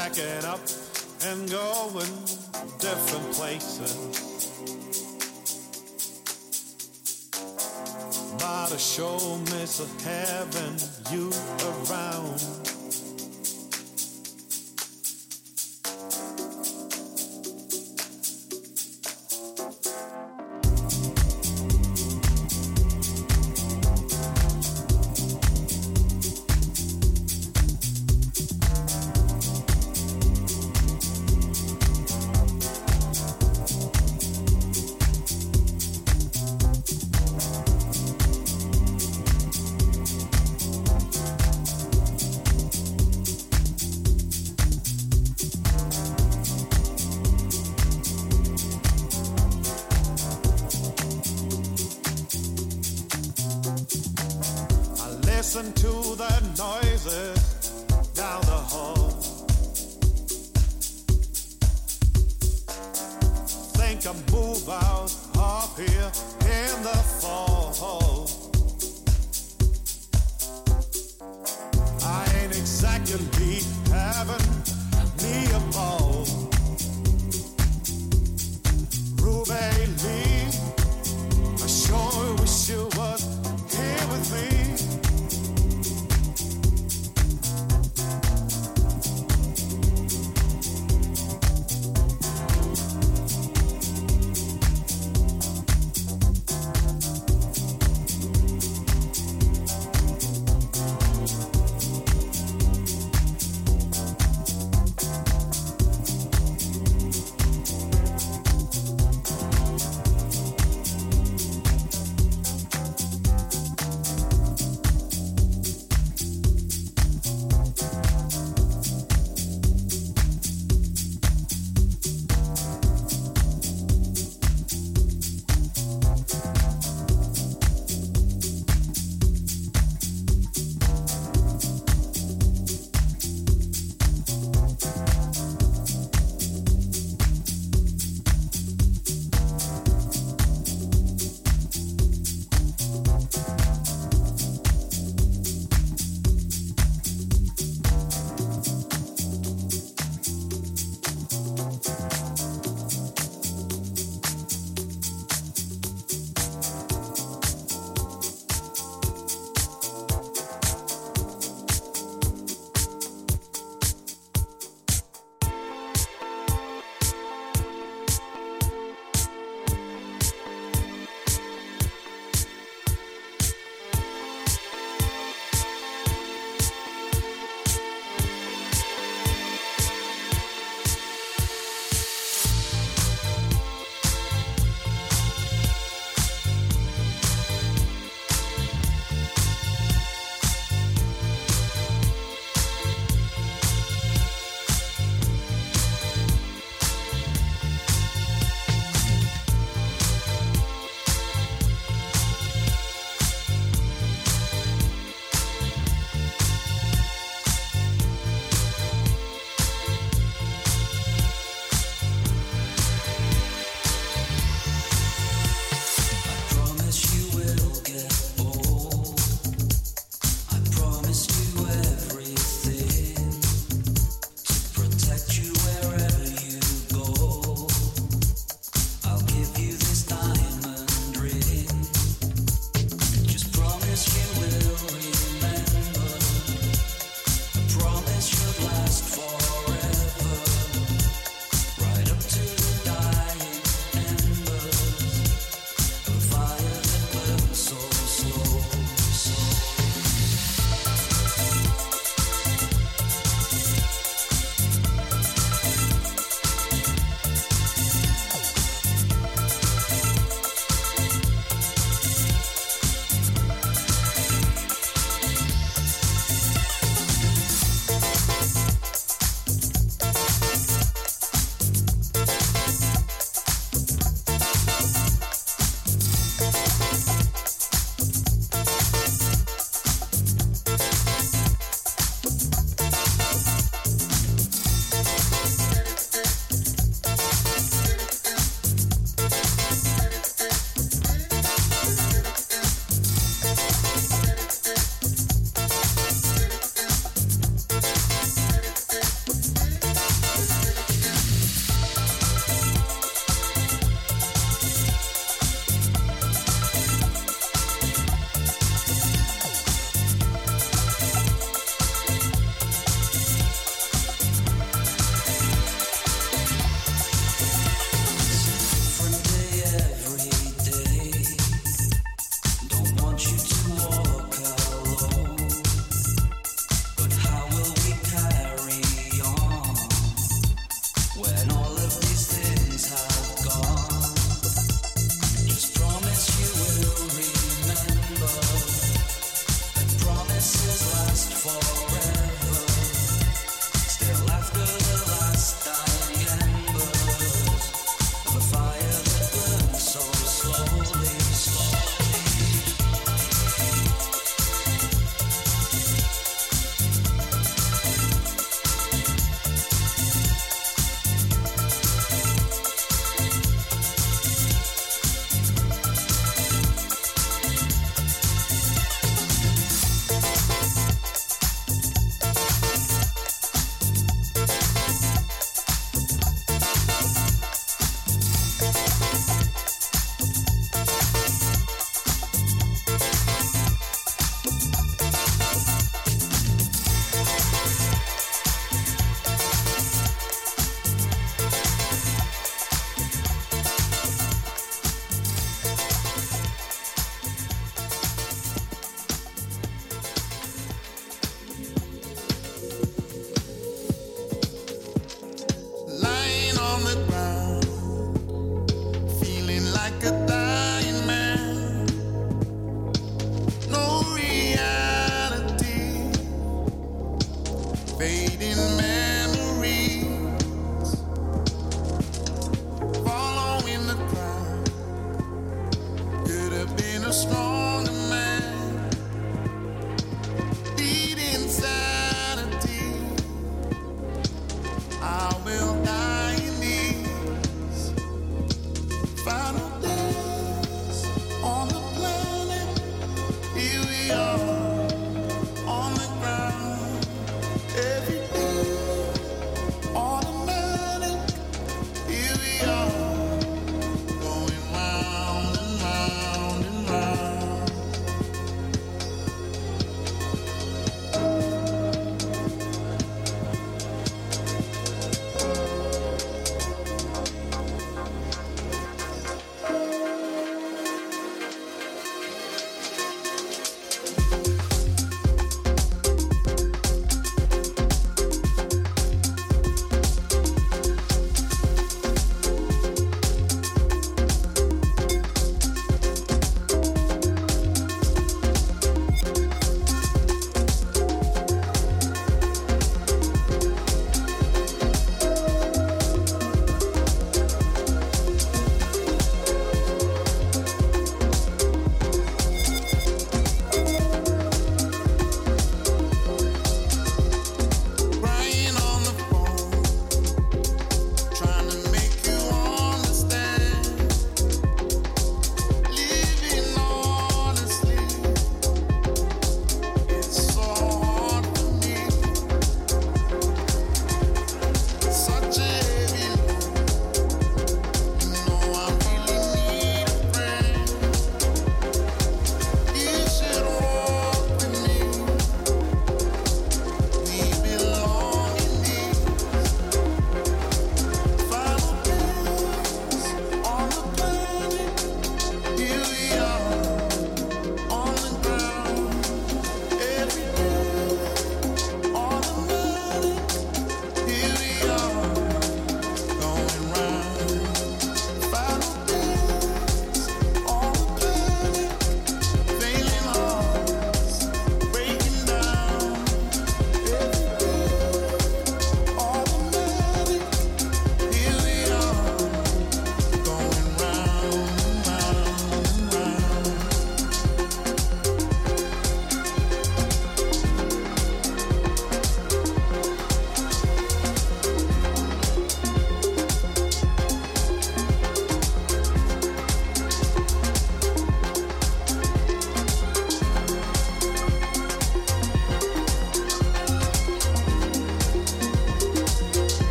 packing up and going different places. By the show, miss of heaven you around.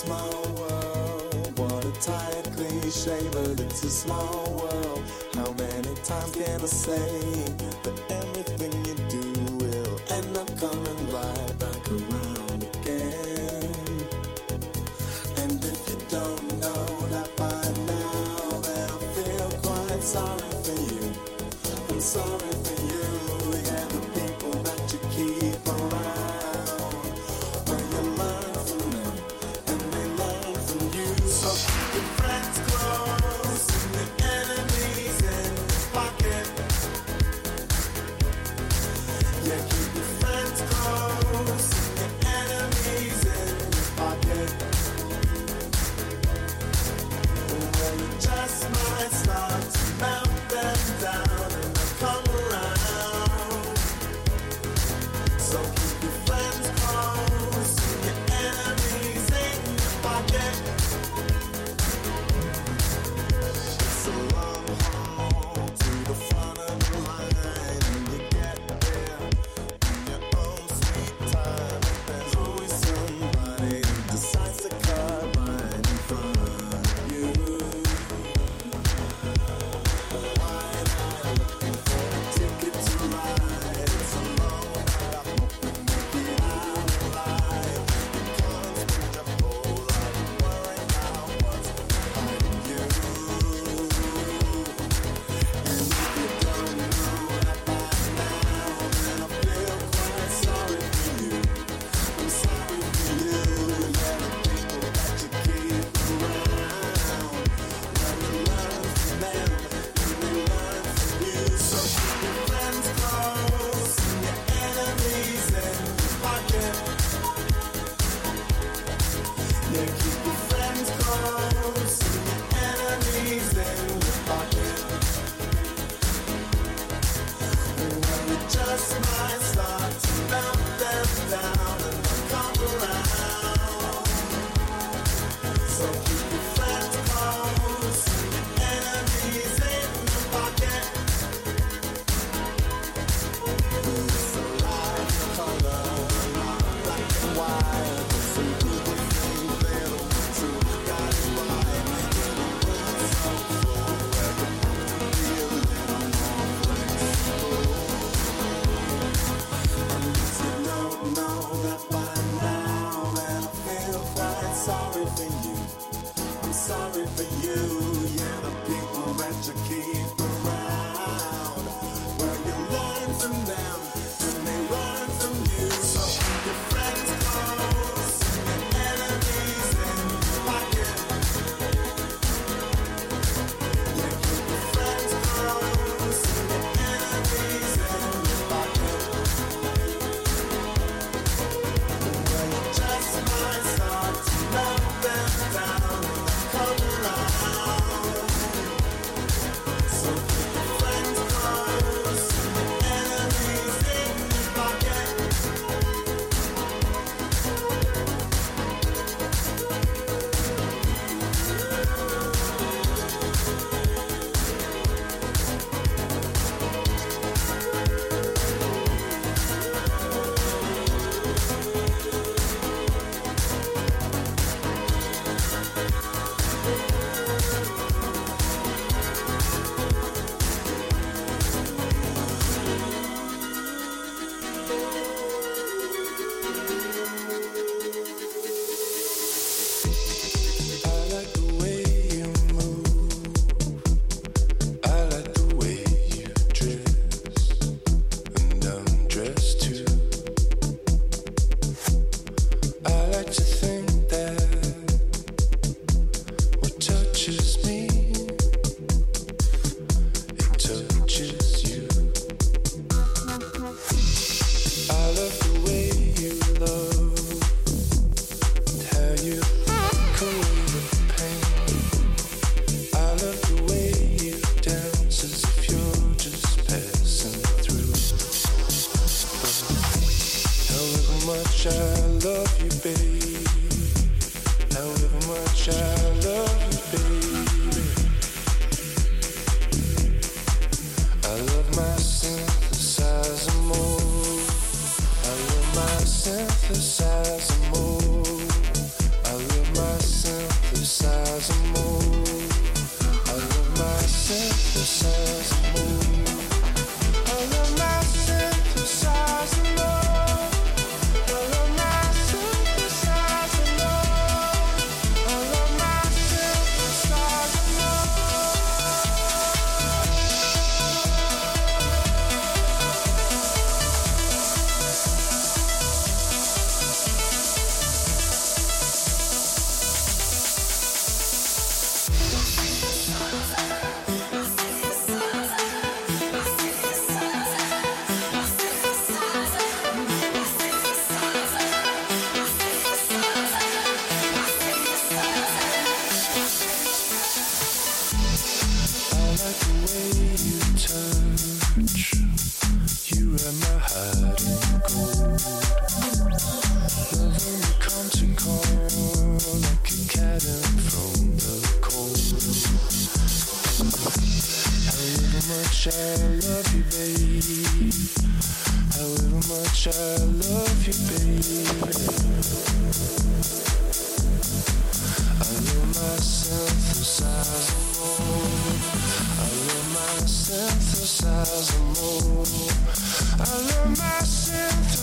small world. What a tired cliche, but it's a small world. How many times can I say that everything you do will end up coming right?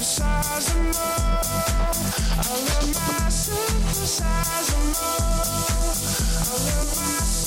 synthesizer mode. I love my synthesizer mode. I love my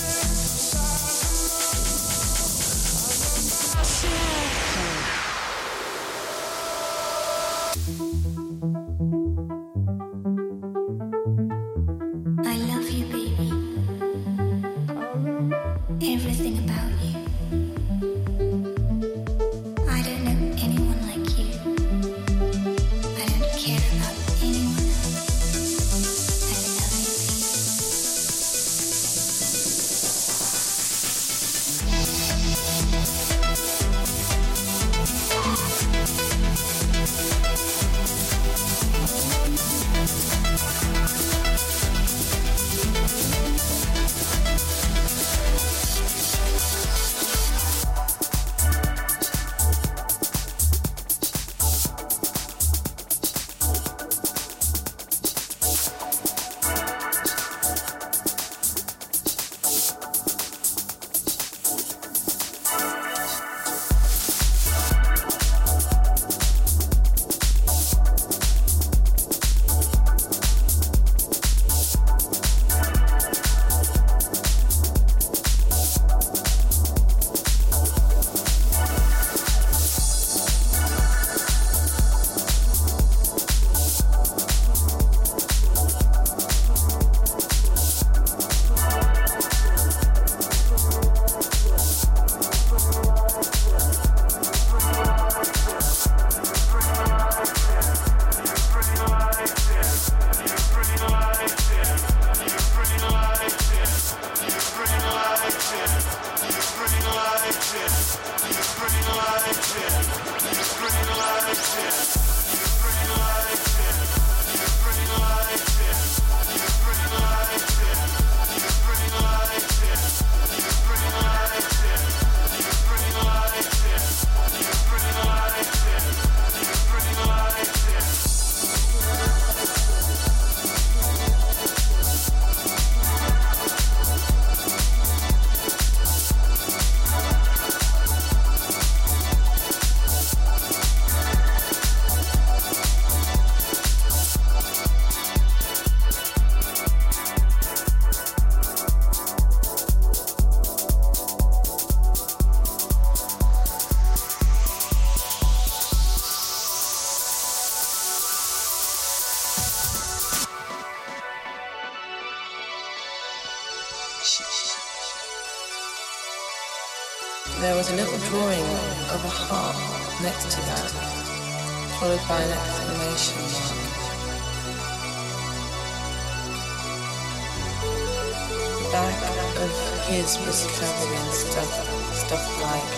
kids with covered in stuff, stuff like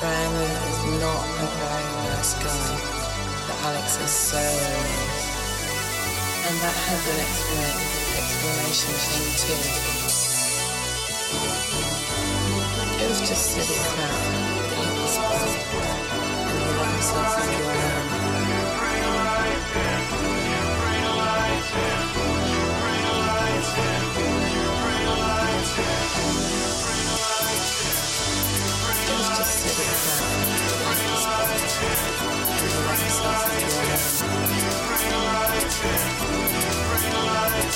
Brandon is not a very nice guy, that Alex is so nice. And that has an explanation thing too. It was just silly crap that he was and he let himself enjoy